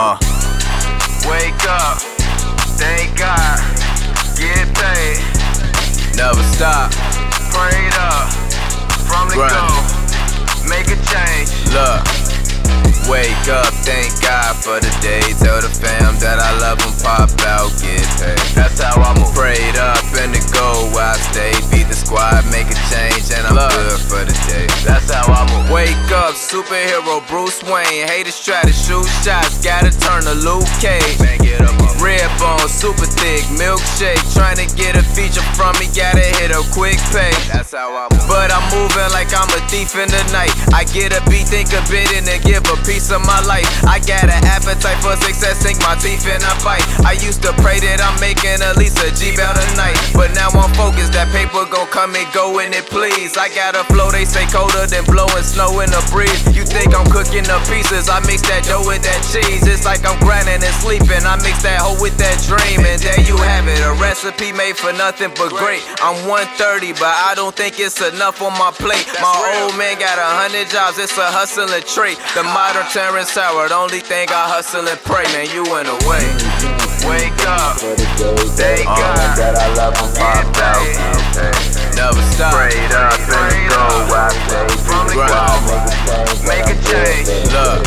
Uh. Wake up, thank God, get paid. Never stop. Prayed up, from the Run. go, make a change. Look. Wake up, thank God for the day. Tell the fam that I love them, pop out, get paid. That's how I'm afraid. pray superhero Bruce Wayne. Haters try to shoot shots, gotta turn to Luke Cage. Man, get up. up. Red bone, super thick, milkshake. Trying to get a feature from me, gotta hit a quick pay. That's how I move. But I'm moving like I'm a thief in the night. I get a beat, think a bit, and then give a piece of my life. I got an appetite for success, sink my teeth in I fight. I used to pray that I'm making at least a G bell tonight. But now I'm focused, that paper gon' come and go and it please. I got a flow, they say colder than blowing snow in the breeze. You think I'm cooking the pieces, I mix that dough with that cheese. It's like I'm grinding and sleeping, I mix that hoe with that dream. And there you have it, a recipe made for nothing but great. I'm 130, but I don't think it's enough on my plate. My old man got a hundred jobs, it's a hustling trait. The modern Terrence Howard, only thing I hustle and pray, man, you in the way. Wake up. Thank God. that I love them. Pop out. Never stop. Prayed up and Prayed go. up. I say. From the Grind. Make a change. Look,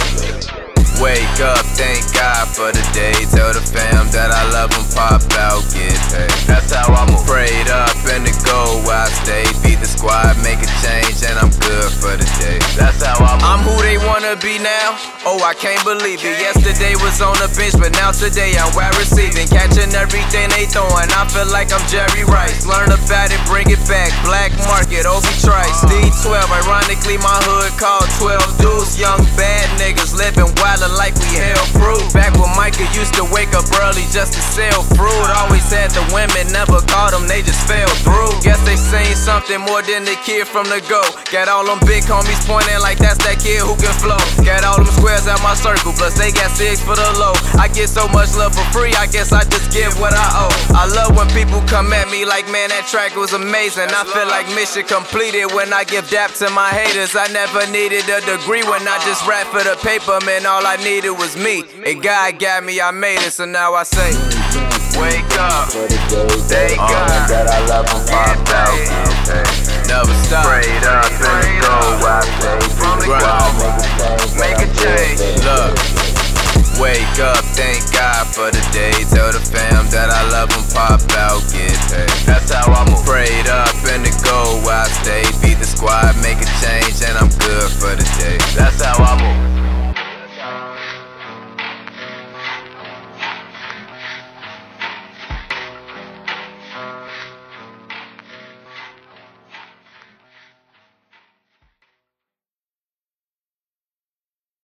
wake up, thank God for the day. Tell the fam that I love them, pop out, get paid. That's how I move. Prayed up and the go, I stay. Beat the squad, make a change, and I'm good for the day. That's how I move. I'm who they wanna be now. Oh, I can't believe it. Yesterday was on the bench, but now today I'm wide receiving. Catching everything they throwing. I feel like I'm Jerry Rice. Learn about it, bring it back. Black market, Obi Trice. Uh-huh. D12, ironically, my hood called 12 dudes. Young bad niggas living wildin' like we hell fruit. Back when Micah used to wake up early just to sell fruit. Always had the women, never caught them, they just fell through. Guess they seen something more than the kid from the go. Got all them big homies pointing like that's that kid who can flow. Got all them squares out my circle, plus they got six for the low. I get so much love for free, I guess I just give what I owe. I love when people come at me like, man, that track was amazing. I feel like mission completed when I give dap to my haters. I never needed a degree when I just rap for the paper, man. All I needed was me. And God got me, I made it, so now I say, Wake up. thank God. that I love. Pop out. Never stop. Prayed up and go. I say. From the go. Make a change. Look, wake up, thank God for the day. Tell the fam that I love them, pop out, get paid. That's how I move. Prayed up and the go, I stay.